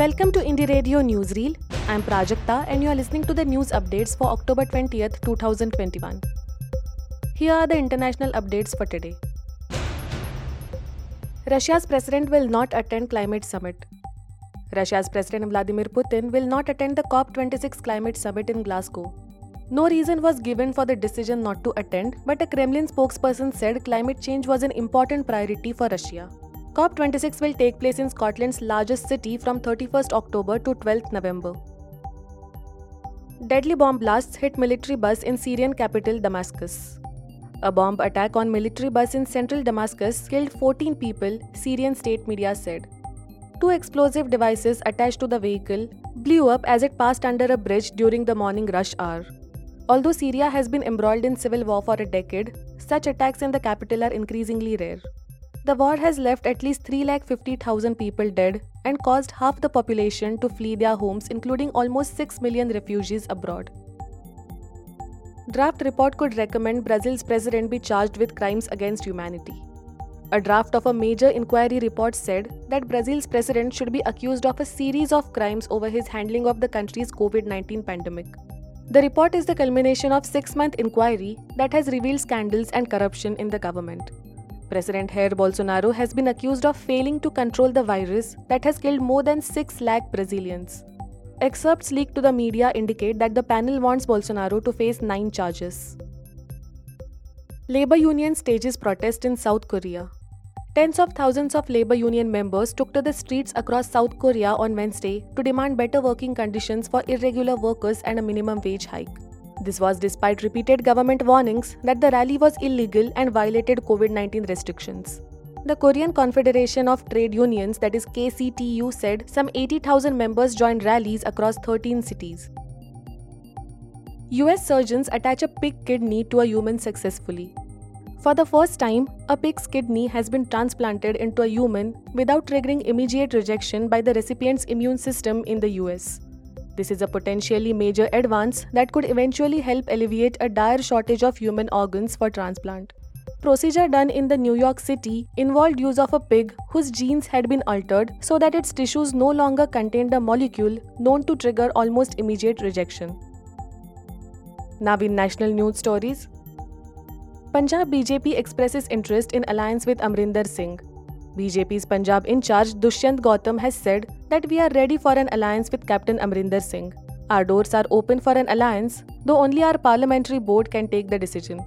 Welcome to Indie Radio Newsreel. I'm Prajakta and you are listening to the news updates for October 20th, 2021. Here are the international updates for today. Russia's president will not attend climate summit. Russia's President Vladimir Putin will not attend the COP26 climate summit in Glasgow. No reason was given for the decision not to attend, but a Kremlin spokesperson said climate change was an important priority for Russia. COP26 will take place in Scotland's largest city from 31st October to 12th November. Deadly bomb blasts hit military bus in Syrian capital Damascus. A bomb attack on military bus in central Damascus killed 14 people, Syrian state media said. Two explosive devices attached to the vehicle blew up as it passed under a bridge during the morning rush hour. Although Syria has been embroiled in civil war for a decade, such attacks in the capital are increasingly rare. The war has left at least 3,50,000 people dead and caused half the population to flee their homes, including almost 6 million refugees abroad. Draft report could recommend Brazil's president be charged with crimes against humanity. A draft of a major inquiry report said that Brazil's president should be accused of a series of crimes over his handling of the country's COVID 19 pandemic. The report is the culmination of six month inquiry that has revealed scandals and corruption in the government. President Jair Bolsonaro has been accused of failing to control the virus that has killed more than 6 lakh Brazilians. Excerpts leaked to the media indicate that the panel wants Bolsonaro to face nine charges. Labor union stages protest in South Korea. Tens of thousands of labor union members took to the streets across South Korea on Wednesday to demand better working conditions for irregular workers and a minimum wage hike. This was despite repeated government warnings that the rally was illegal and violated COVID 19 restrictions. The Korean Confederation of Trade Unions, that is KCTU, said some 80,000 members joined rallies across 13 cities. US surgeons attach a pig kidney to a human successfully. For the first time, a pig's kidney has been transplanted into a human without triggering immediate rejection by the recipient's immune system in the US. This is a potentially major advance that could eventually help alleviate a dire shortage of human organs for transplant. Procedure done in the New York City involved use of a pig whose genes had been altered so that its tissues no longer contained a molecule known to trigger almost immediate rejection. Now in national news stories. Punjab BJP expresses interest in alliance with Amrinder Singh. BJP's Punjab in charge Dushyant Gautam has said that we are ready for an alliance with Captain Amrinder Singh. Our doors are open for an alliance, though only our parliamentary board can take the decision.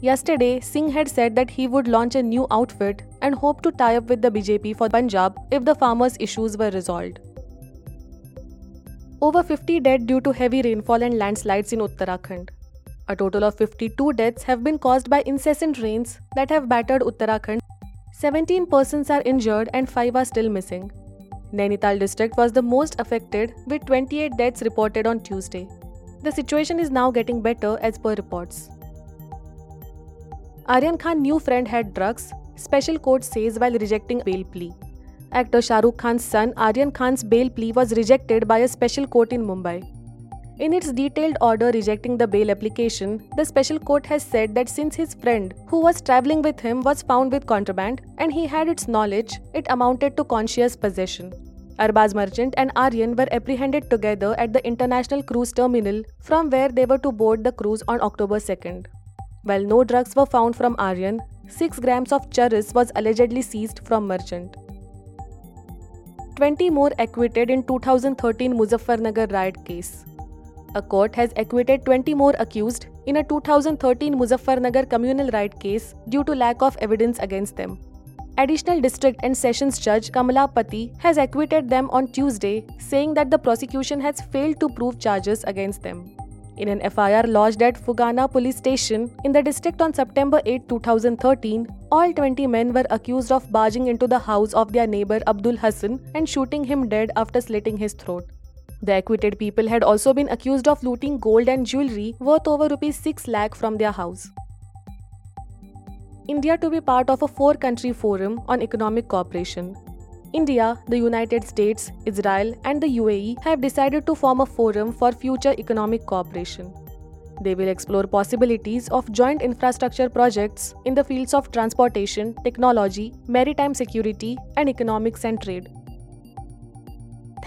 Yesterday, Singh had said that he would launch a new outfit and hope to tie up with the BJP for Punjab if the farmers' issues were resolved. Over 50 dead due to heavy rainfall and landslides in Uttarakhand. A total of 52 deaths have been caused by incessant rains that have battered Uttarakhand 17 persons are injured and 5 are still missing. Nainital district was the most affected with 28 deaths reported on Tuesday. The situation is now getting better as per reports. Aryan Khan's new friend had drugs, special court says while rejecting bail plea. Actor Shah Rukh Khan's son Aryan Khan's bail plea was rejected by a special court in Mumbai. In its detailed order rejecting the bail application, the special court has said that since his friend, who was traveling with him, was found with contraband and he had its knowledge, it amounted to conscious possession. Arbaz Merchant and Aryan were apprehended together at the International Cruise Terminal from where they were to board the cruise on October 2nd. While no drugs were found from Aryan, 6 grams of charas was allegedly seized from Merchant. 20 more acquitted in 2013 Muzaffarnagar riot case. A court has acquitted 20 more accused in a 2013 Muzaffarnagar communal riot case due to lack of evidence against them. Additional District and Sessions Judge Kamala Pati has acquitted them on Tuesday, saying that the prosecution has failed to prove charges against them. In an FIR lodged at Fugana police station in the district on September 8, 2013, all 20 men were accused of barging into the house of their neighbor Abdul Hassan and shooting him dead after slitting his throat. The acquitted people had also been accused of looting gold and jewelry worth over rupees 6 lakh from their house. India to be part of a four country forum on economic cooperation. India, the United States, Israel, and the UAE have decided to form a forum for future economic cooperation. They will explore possibilities of joint infrastructure projects in the fields of transportation, technology, maritime security, and economics and trade.